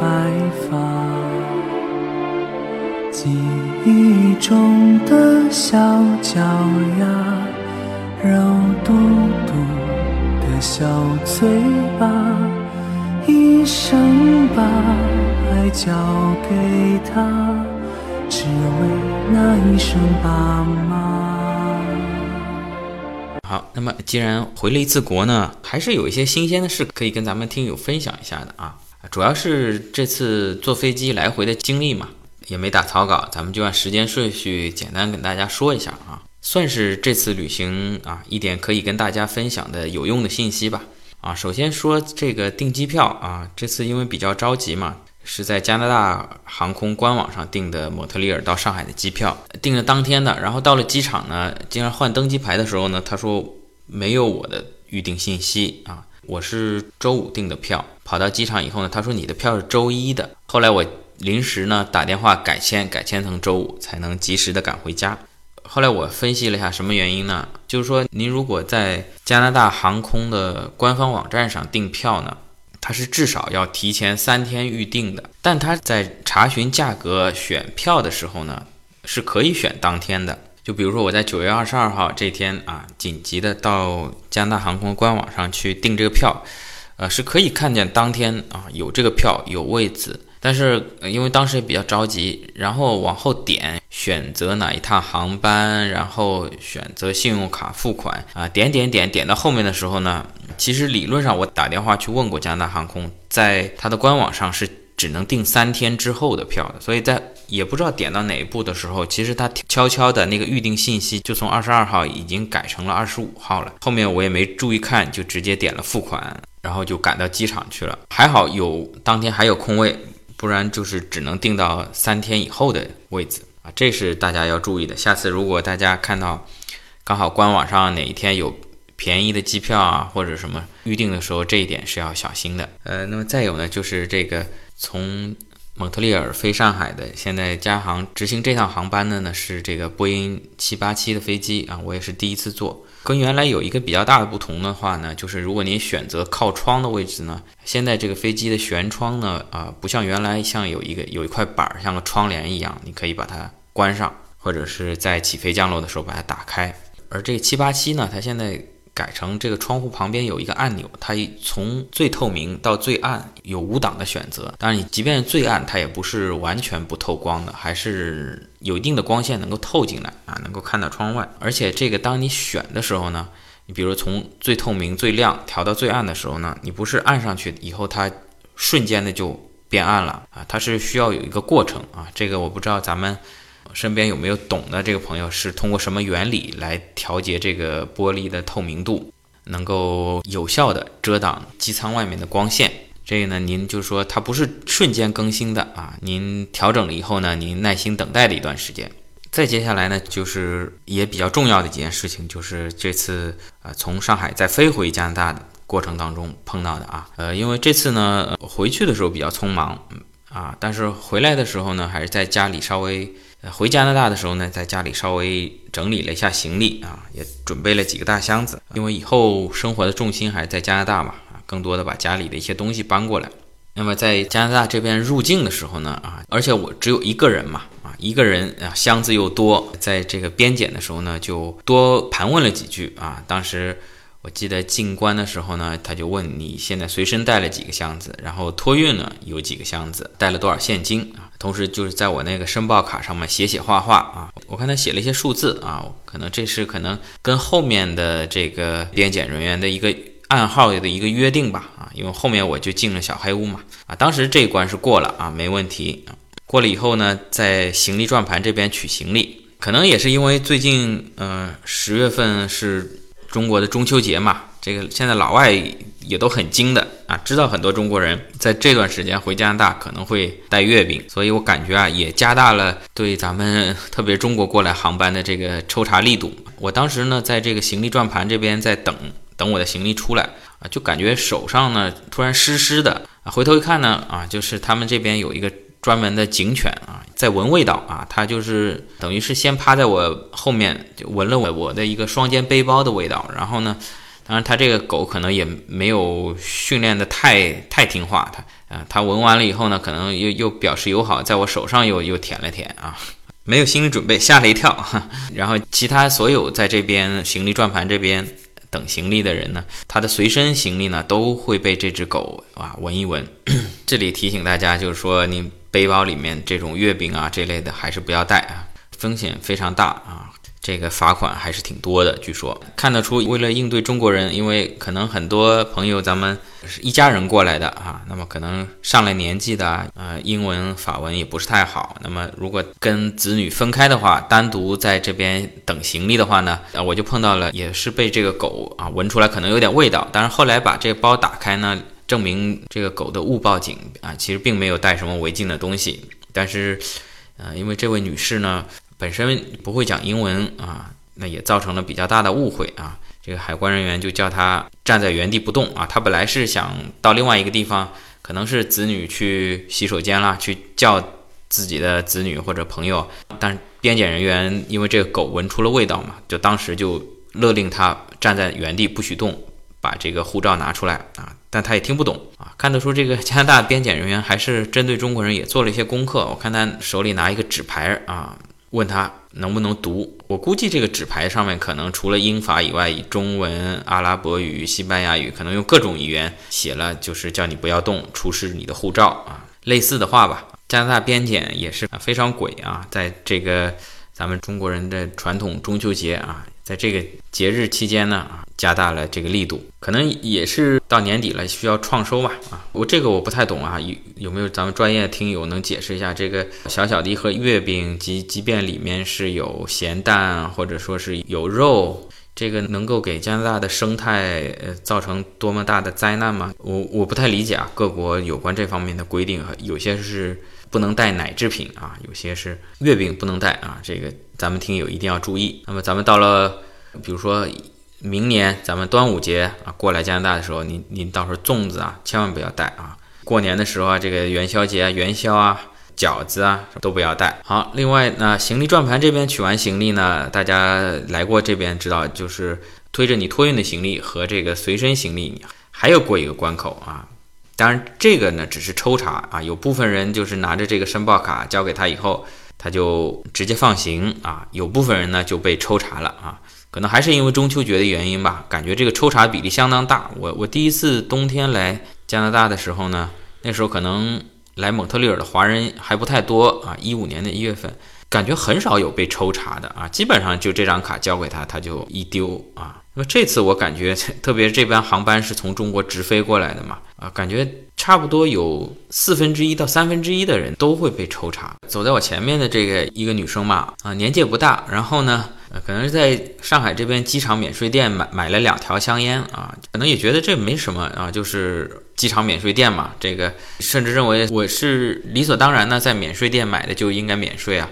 白发。记忆中的小脚丫，肉嘟嘟的小嘴巴，一生把爱交给他，只为那一声爸妈。好，那么既然回了一次国呢，还是有一些新鲜的事可以跟咱们听友分享一下的啊。主要是这次坐飞机来回的经历嘛，也没打草稿，咱们就按时间顺序简单跟大家说一下啊，算是这次旅行啊一点可以跟大家分享的有用的信息吧。啊，首先说这个订机票啊，这次因为比较着急嘛。是在加拿大航空官网上订的蒙特利尔到上海的机票，订了当天的，然后到了机场呢，竟然换登机牌的时候呢，他说没有我的预订信息啊，我是周五订的票，跑到机场以后呢，他说你的票是周一的，后来我临时呢打电话改签，改签成周五才能及时的赶回家。后来我分析了一下什么原因呢？就是说您如果在加拿大航空的官方网站上订票呢。它是至少要提前三天预定的，但它在查询价格选票的时候呢，是可以选当天的。就比如说我在九月二十二号这天啊，紧急的到加拿大航空官网上去订这个票，呃，是可以看见当天啊有这个票有位子。但是因为当时也比较着急，然后往后点选择哪一趟航班，然后选择信用卡付款啊，点点点点到后面的时候呢，其实理论上我打电话去问过加拿大航空，在它的官网上是只能订三天之后的票的，所以在也不知道点到哪一步的时候，其实它悄悄的那个预定信息就从二十二号已经改成了二十五号了，后面我也没注意看，就直接点了付款，然后就赶到机场去了，还好有当天还有空位。不然就是只能订到三天以后的位置啊，这是大家要注意的。下次如果大家看到刚好官网上哪一天有便宜的机票啊，或者什么预定的时候，这一点是要小心的。呃，那么再有呢，就是这个从蒙特利尔飞上海的，现在加航执行这趟航班的呢是这个波音七八七的飞机啊，我也是第一次坐。跟原来有一个比较大的不同的话呢，就是如果您选择靠窗的位置呢，现在这个飞机的舷窗呢，啊，不像原来像有一个有一块板儿，像个窗帘一样，你可以把它关上，或者是在起飞降落的时候把它打开。而这个七八七呢，它现在。改成这个窗户旁边有一个按钮，它从最透明到最暗有五档的选择。当然，你即便是最暗，它也不是完全不透光的，还是有一定的光线能够透进来啊，能够看到窗外。而且这个当你选的时候呢，你比如从最透明最亮调到最暗的时候呢，你不是按上去以后它瞬间的就变暗了啊，它是需要有一个过程啊。这个我不知道咱们。身边有没有懂的这个朋友？是通过什么原理来调节这个玻璃的透明度，能够有效的遮挡机舱外面的光线？这个呢，您就是说它不是瞬间更新的啊。您调整了以后呢，您耐心等待了一段时间。再接下来呢，就是也比较重要的几件事情，就是这次呃从上海再飞回加拿大的过程当中碰到的啊。呃，因为这次呢回去的时候比较匆忙啊，但是回来的时候呢，还是在家里稍微。回加拿大的时候呢，在家里稍微整理了一下行李啊，也准备了几个大箱子，因为以后生活的重心还是在加拿大嘛啊，更多的把家里的一些东西搬过来。那么在加拿大这边入境的时候呢啊，而且我只有一个人嘛啊，一个人啊，箱子又多，在这个边检的时候呢，就多盘问了几句啊，当时。我记得进关的时候呢，他就问你现在随身带了几个箱子，然后托运呢有几个箱子，带了多少现金啊？同时就是在我那个申报卡上面写写画画啊。我看他写了一些数字啊，可能这是可能跟后面的这个边检人员的一个暗号的一个约定吧啊，因为后面我就进了小黑屋嘛啊，当时这一关是过了啊，没问题啊。过了以后呢，在行李转盘这边取行李。可能也是因为最近，呃，十月份是中国的中秋节嘛，这个现在老外也都很精的啊，知道很多中国人在这段时间回加拿大可能会带月饼，所以我感觉啊，也加大了对咱们特别中国过来航班的这个抽查力度。我当时呢，在这个行李转盘这边在等等我的行李出来啊，就感觉手上呢突然湿湿的啊，回头一看呢啊，就是他们这边有一个。专门的警犬啊，在闻味道啊，它就是等于是先趴在我后面，就闻了我我的一个双肩背包的味道。然后呢，当然它这个狗可能也没有训练的太太听话，它啊，它闻完了以后呢，可能又又表示友好，在我手上又又舔了舔啊，没有心理准备，吓了一跳。然后其他所有在这边行李转盘这边。等行李的人呢，他的随身行李呢都会被这只狗啊闻一闻。这里提醒大家，就是说你背包里面这种月饼啊这类的还是不要带啊，风险非常大啊。这个罚款还是挺多的，据说看得出，为了应对中国人，因为可能很多朋友咱们是一家人过来的啊，那么可能上了年纪的，呃，英文法文也不是太好，那么如果跟子女分开的话，单独在这边等行李的话呢，啊，我就碰到了，也是被这个狗啊闻出来可能有点味道，但是后来把这个包打开呢，证明这个狗的误报警啊，其实并没有带什么违禁的东西，但是，呃，因为这位女士呢。本身不会讲英文啊，那也造成了比较大的误会啊。这个海关人员就叫她站在原地不动啊。她本来是想到另外一个地方，可能是子女去洗手间啦，去叫自己的子女或者朋友。但是边检人员因为这个狗闻出了味道嘛，就当时就勒令他站在原地不许动，把这个护照拿出来啊。但他也听不懂啊。看得出这个加拿大边检人员还是针对中国人也做了一些功课。我看他手里拿一个纸牌啊。问他能不能读？我估计这个纸牌上面可能除了英法以外，以中文、阿拉伯语、西班牙语，可能用各种语言写了，就是叫你不要动，出示你的护照啊，类似的话吧。加拿大边检也是非常鬼啊，在这个咱们中国人的传统中秋节啊。在这个节日期间呢，啊，加大了这个力度，可能也是到年底了，需要创收吧，啊，我这个我不太懂啊，有有没有咱们专业听友能解释一下？这个小小的一盒月饼，即即便里面是有咸蛋，或者说是有肉，这个能够给加拿大的生态呃造成多么大的灾难吗？我我不太理解啊，各国有关这方面的规定，有些是不能带奶制品啊，有些是月饼不能带啊，这个。咱们听友一定要注意。那么咱们到了，比如说明年咱们端午节啊过来加拿大的时候，您您到时候粽子啊千万不要带啊。过年的时候啊，这个元宵节啊元宵啊饺子啊都不要带。好，另外呢，行李转盘这边取完行李呢，大家来过这边知道，就是推着你托运的行李和这个随身行李还要过一个关口啊。当然这个呢只是抽查啊，有部分人就是拿着这个申报卡交给他以后。他就直接放行啊，有部分人呢就被抽查了啊，可能还是因为中秋节的原因吧，感觉这个抽查比例相当大。我我第一次冬天来加拿大的时候呢，那时候可能来蒙特利尔的华人还不太多啊，一五年的一月份，感觉很少有被抽查的啊，基本上就这张卡交给他，他就一丢啊。那么这次我感觉，特别这班航班是从中国直飞过来的嘛，啊，感觉差不多有四分之一到三分之一的人都会被抽查。走在我前面的这个一个女生嘛，啊，年纪也不大，然后呢，可能是在上海这边机场免税店买买了两条香烟啊，可能也觉得这没什么啊，就是机场免税店嘛，这个甚至认为我是理所当然的，在免税店买的就应该免税啊。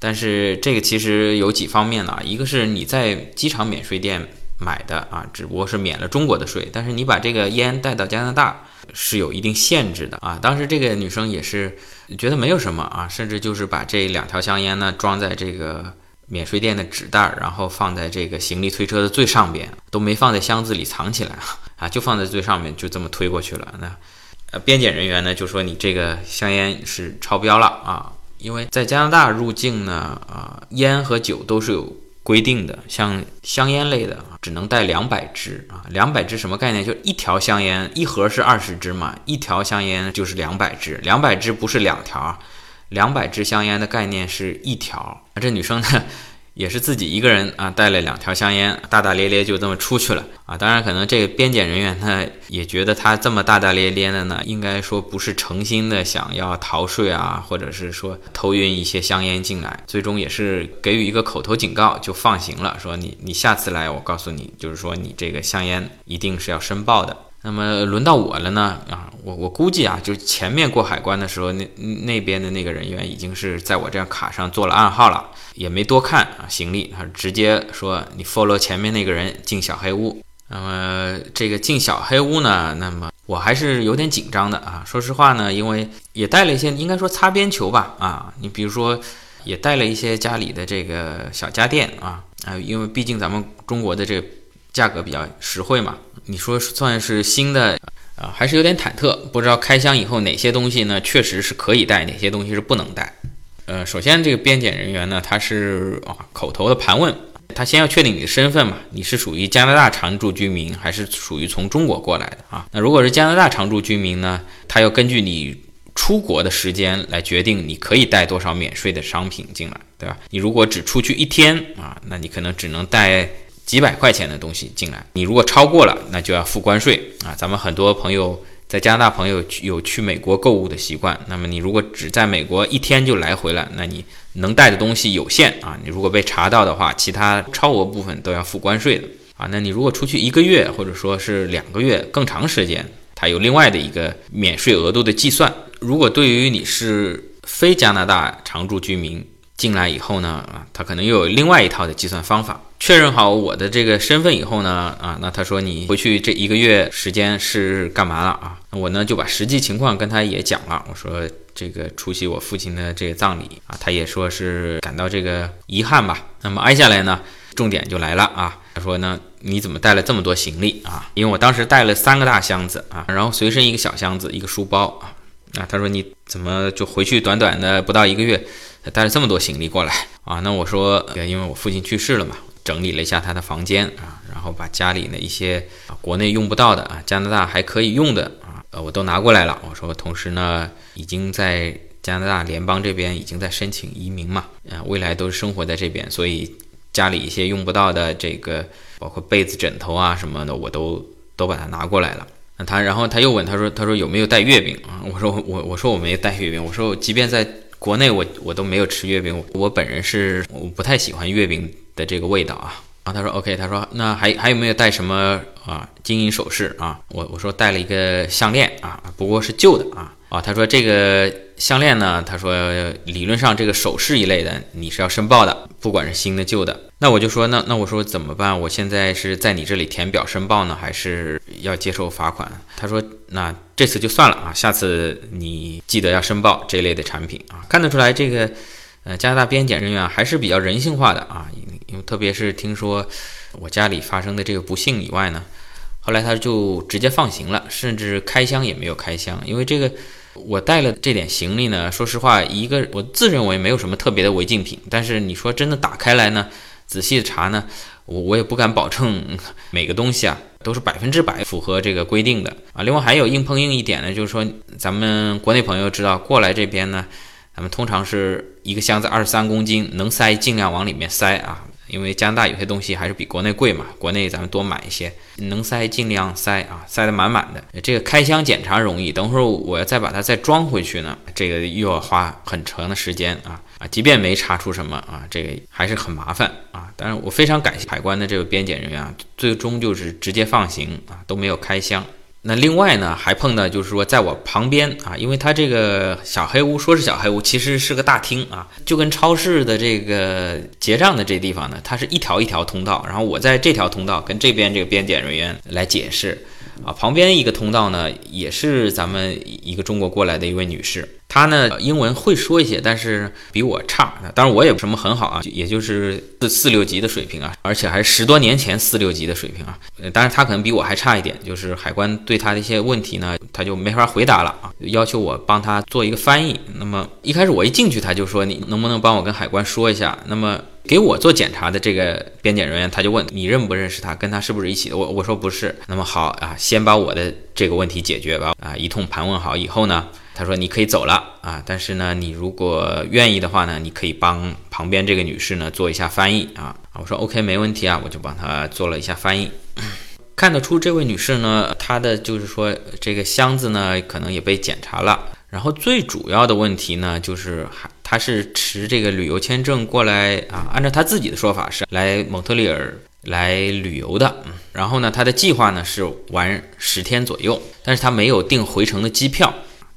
但是这个其实有几方面呢，一个是你在机场免税店。买的啊，只不过是免了中国的税，但是你把这个烟带到加拿大是有一定限制的啊。当时这个女生也是觉得没有什么啊，甚至就是把这两条香烟呢装在这个免税店的纸袋，然后放在这个行李推车的最上边，都没放在箱子里藏起来啊，就放在最上面，就这么推过去了。那呃，边检人员呢就说你这个香烟是超标了啊，因为在加拿大入境呢啊，烟和酒都是有。规定的像香烟类的只能带两百支啊，两百支什么概念？就一条香烟一盒是二十支嘛，一条香烟就是两百支，两百支不是两条，两百支香烟的概念是一条。这女生呢也是自己一个人啊，带了两条香烟，大大咧咧就这么出去了啊。当然，可能这个边检人员呢也觉得他这么大大咧咧的呢，应该说不是诚心的想要逃税啊，或者是说偷运一些香烟进来，最终也是给予一个口头警告就放行了，说你你下次来，我告诉你，就是说你这个香烟一定是要申报的。那么轮到我了呢啊，我我估计啊，就前面过海关的时候，那那边的那个人员已经是在我这张卡上做了暗号了。也没多看啊，行李他直接说你 follow 前面那个人进小黑屋。那么这个进小黑屋呢，那么我还是有点紧张的啊。说实话呢，因为也带了一些，应该说擦边球吧啊。你比如说，也带了一些家里的这个小家电啊啊，因为毕竟咱们中国的这个价格比较实惠嘛。你说算是新的啊，还是有点忐忑，不知道开箱以后哪些东西呢确实是可以带，哪些东西是不能带。呃，首先这个边检人员呢，他是啊口头的盘问，他先要确定你的身份嘛，你是属于加拿大常住居民，还是属于从中国过来的啊？那如果是加拿大常住居民呢，他要根据你出国的时间来决定你可以带多少免税的商品进来，对吧？你如果只出去一天啊，那你可能只能带几百块钱的东西进来，你如果超过了，那就要付关税啊。咱们很多朋友。在加拿大朋友有去美国购物的习惯，那么你如果只在美国一天就来回了，那你能带的东西有限啊。你如果被查到的话，其他超额部分都要付关税的啊。那你如果出去一个月或者说是两个月更长时间，它有另外的一个免税额度的计算。如果对于你是非加拿大常住居民，进来以后呢，啊，他可能又有另外一套的计算方法。确认好我的这个身份以后呢，啊，那他说你回去这一个月时间是干嘛了啊？我呢就把实际情况跟他也讲了。我说这个出席我父亲的这个葬礼啊，他也说是感到这个遗憾吧。那么挨下来呢，重点就来了啊。他说呢，你怎么带了这么多行李啊？因为我当时带了三个大箱子啊，然后随身一个小箱子，一个书包啊。啊，他说你怎么就回去短短的不到一个月？带了这么多行李过来啊？那我说，因为我父亲去世了嘛，整理了一下他的房间啊，然后把家里的一些啊国内用不到的啊，加拿大还可以用的啊，呃，我都拿过来了。我说，同时呢，已经在加拿大联邦这边已经在申请移民嘛，啊，未来都是生活在这边，所以家里一些用不到的这个，包括被子、枕头啊什么的，我都都把它拿过来了。那他，然后他又问，他说，他说有没有带月饼啊？我说，我我说我没带月饼，我说即便在。国内我我都没有吃月饼，我本人是我不太喜欢月饼的这个味道啊。然后他说 OK，他说那还还有没有带什么啊金银首饰啊？我我说带了一个项链啊，不过是旧的啊。啊，他说这个项链呢，他说理论上这个首饰一类的你是要申报的，不管是新的旧的。那我就说那那我说怎么办？我现在是在你这里填表申报呢，还是要接受罚款？他说那这次就算了啊，下次你记得要申报这类的产品啊。看得出来这个呃加拿大边检人员还是比较人性化的啊，因为特别是听说我家里发生的这个不幸以外呢。后来他就直接放行了，甚至开箱也没有开箱，因为这个我带了这点行李呢。说实话，一个我自认为没有什么特别的违禁品，但是你说真的打开来呢，仔细查呢，我我也不敢保证每个东西啊都是百分之百符合这个规定的啊。另外还有硬碰硬一点呢，就是说咱们国内朋友知道过来这边呢，咱们通常是一个箱子二十三公斤，能塞尽量往里面塞啊。因为加拿大有些东西还是比国内贵嘛，国内咱们多买一些，能塞尽量塞啊，塞得满满的。这个开箱检查容易，等会儿我要再把它再装回去呢，这个又要花很长的时间啊啊！即便没查出什么啊，这个还是很麻烦啊。但是我非常感谢海关的这个边检人员啊，最终就是直接放行啊，都没有开箱。那另外呢，还碰到就是说，在我旁边啊，因为他这个小黑屋说是小黑屋，其实是个大厅啊，就跟超市的这个结账的这地方呢，它是一条一条通道，然后我在这条通道跟这边这个边检人员来解释。啊，旁边一个通道呢，也是咱们一个中国过来的一位女士，他呢英文会说一些，但是比我差。当然我也不什么很好啊，也就是四四六级的水平啊，而且还是十多年前四六级的水平啊。当然他可能比我还差一点，就是海关对他的一些问题呢，他就没法回答了啊，要求我帮他做一个翻译。那么一开始我一进去，他就说你能不能帮我跟海关说一下？那么。给我做检查的这个边检人员，他就问你认不认识他，跟他是不是一起的？我我说不是。那么好啊，先把我的这个问题解决吧。啊，一通盘问好以后呢，他说你可以走了啊，但是呢，你如果愿意的话呢，你可以帮旁边这个女士呢做一下翻译啊。我说 OK 没问题啊，我就帮她做了一下翻译。看得出这位女士呢，她的就是说这个箱子呢可能也被检查了，然后最主要的问题呢就是还她是持这个旅游签证过来啊，按照她自己的说法是来蒙特利尔。来旅游的，然后呢，她的计划呢是玩十天左右，但是她没有订回程的机票，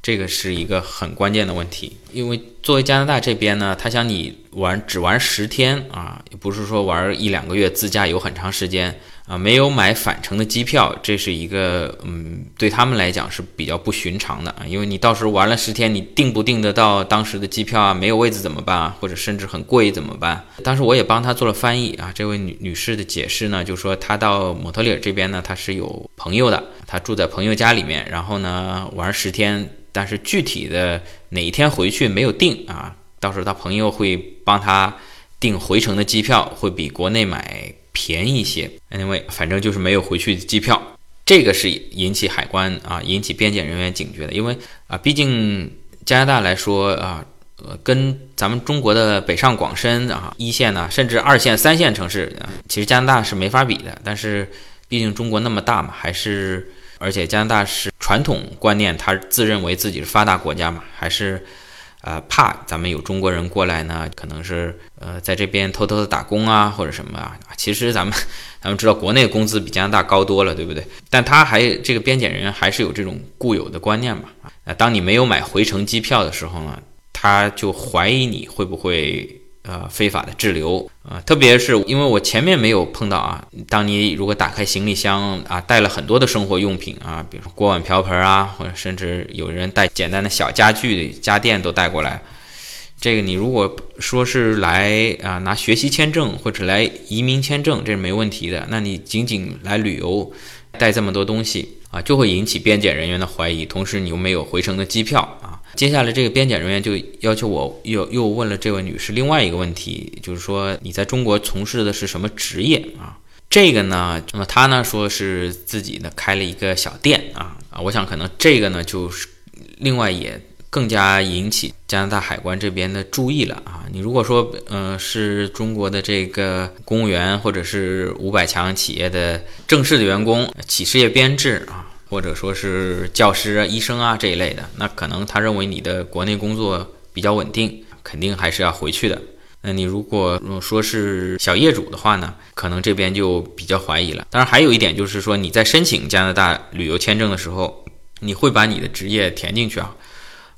这个是一个很关键的问题，因为作为加拿大这边呢，他想你玩只玩十天啊，也不是说玩一两个月自驾游很长时间。啊，没有买返程的机票，这是一个嗯，对他们来讲是比较不寻常的啊。因为你到时候玩了十天，你订不订得到当时的机票啊？没有位置怎么办啊？或者甚至很贵怎么办？当时我也帮他做了翻译啊。这位女女士的解释呢，就说她到蒙特利尔这边呢，她是有朋友的，她住在朋友家里面，然后呢玩十天，但是具体的哪一天回去没有定啊。到时候他朋友会帮他订回程的机票，会比国内买。便宜一些，anyway，反正就是没有回去的机票，这个是引起海关啊，引起边检人员警觉的，因为啊，毕竟加拿大来说啊，呃，跟咱们中国的北上广深啊一线呢，甚至二线、三线城市啊，其实加拿大是没法比的。但是毕竟中国那么大嘛，还是而且加拿大是传统观念，他自认为自己是发达国家嘛，还是。呃，怕咱们有中国人过来呢，可能是呃在这边偷偷的打工啊，或者什么啊。其实咱们咱们知道，国内工资比加拿大高多了，对不对？但他还这个边检人员还是有这种固有的观念嘛。啊，当你没有买回程机票的时候呢，他就怀疑你会不会。呃，非法的滞留啊，特别是因为我前面没有碰到啊。当你如果打开行李箱啊，带了很多的生活用品啊，比如说锅碗瓢盆啊，或者甚至有人带简单的小家具、家电都带过来。这个你如果说是来啊拿学习签证或者来移民签证，这是没问题的。那你仅仅来旅游，带这么多东西啊，就会引起边检人员的怀疑。同时，你又没有回程的机票啊。接下来，这个边检人员就要求我又又问了这位女士另外一个问题，就是说你在中国从事的是什么职业啊？这个呢，那么她呢说是自己呢开了一个小店啊啊，我想可能这个呢就是另外也更加引起加拿大海关这边的注意了啊。你如果说呃是中国的这个公务员或者是五百强企业的正式的员工，企事业编制啊。或者说是教师啊、医生啊这一类的，那可能他认为你的国内工作比较稳定，肯定还是要回去的。那你如果说是小业主的话呢，可能这边就比较怀疑了。当然，还有一点就是说，你在申请加拿大旅游签证的时候，你会把你的职业填进去啊？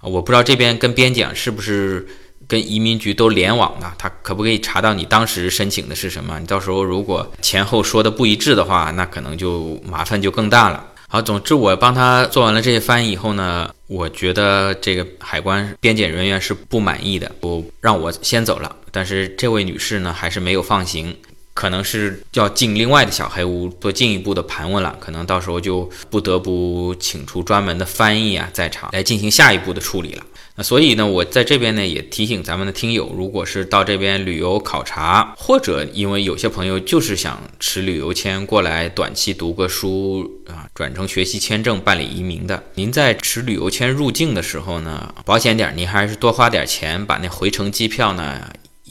我不知道这边跟边检是不是跟移民局都联网的，他可不可以查到你当时申请的是什么？你到时候如果前后说的不一致的话，那可能就麻烦就更大了。好，总之我帮他做完了这些翻译以后呢，我觉得这个海关边检人员是不满意的，不让我先走了。但是这位女士呢，还是没有放行，可能是要进另外的小黑屋做进一步的盘问了，可能到时候就不得不请出专门的翻译啊，在场来进行下一步的处理了。那所以呢，我在这边呢也提醒咱们的听友，如果是到这边旅游考察，或者因为有些朋友就是想持旅游签过来短期读个书啊，转成学习签证办理移民的，您在持旅游签入境的时候呢，保险点您还是多花点钱把那回程机票呢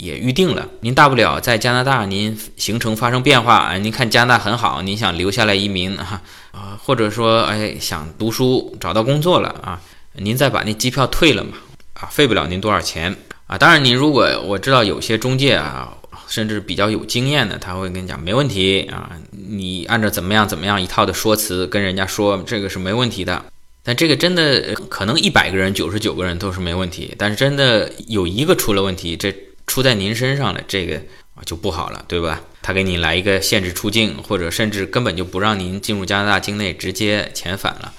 也预定了。您大不了在加拿大您行程发生变化啊，您看加拿大很好，您想留下来移民啊啊，或者说哎想读书找到工作了啊。您再把那机票退了嘛？啊，费不了您多少钱啊。当然，您如果我知道有些中介啊，甚至比较有经验的，他会跟你讲没问题啊。你按照怎么样怎么样一套的说辞跟人家说，这个是没问题的。但这个真的可能一百个人九十九个人都是没问题，但是真的有一个出了问题，这出在您身上了，这个啊就不好了，对吧？他给你来一个限制出境，或者甚至根本就不让您进入加拿大境内，直接遣返了，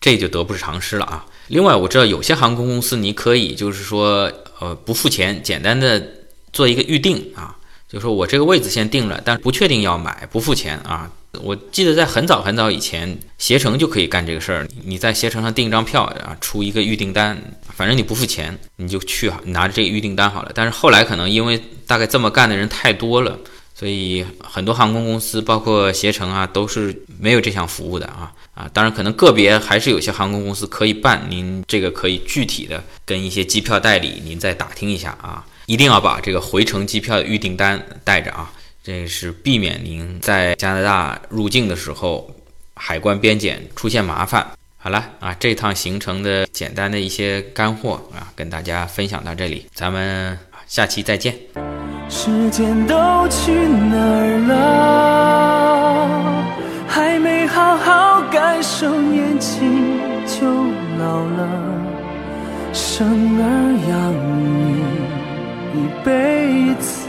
这就得不偿失了啊。另外，我知道有些航空公司，你可以就是说，呃，不付钱，简单的做一个预定啊，就说我这个位子先定了，但不确定要买，不付钱啊。我记得在很早很早以前，携程就可以干这个事儿，你在携程上订一张票啊，出一个预订单，反正你不付钱，你就去拿着这个预订单好了。但是后来可能因为大概这么干的人太多了，所以很多航空公司，包括携程啊，都是没有这项服务的啊啊！当然，可能个别还是有些航空公司可以办，您这个可以具体的跟一些机票代理您再打听一下啊，一定要把这个回程机票的预订单带着啊，这是避免您在加拿大入境的时候海关边检出现麻烦。好了啊，这趟行程的简单的一些干货啊，跟大家分享到这里，咱们下期再见。时间都去哪儿了？还没好好感受年轻就老了。生儿养女一辈子，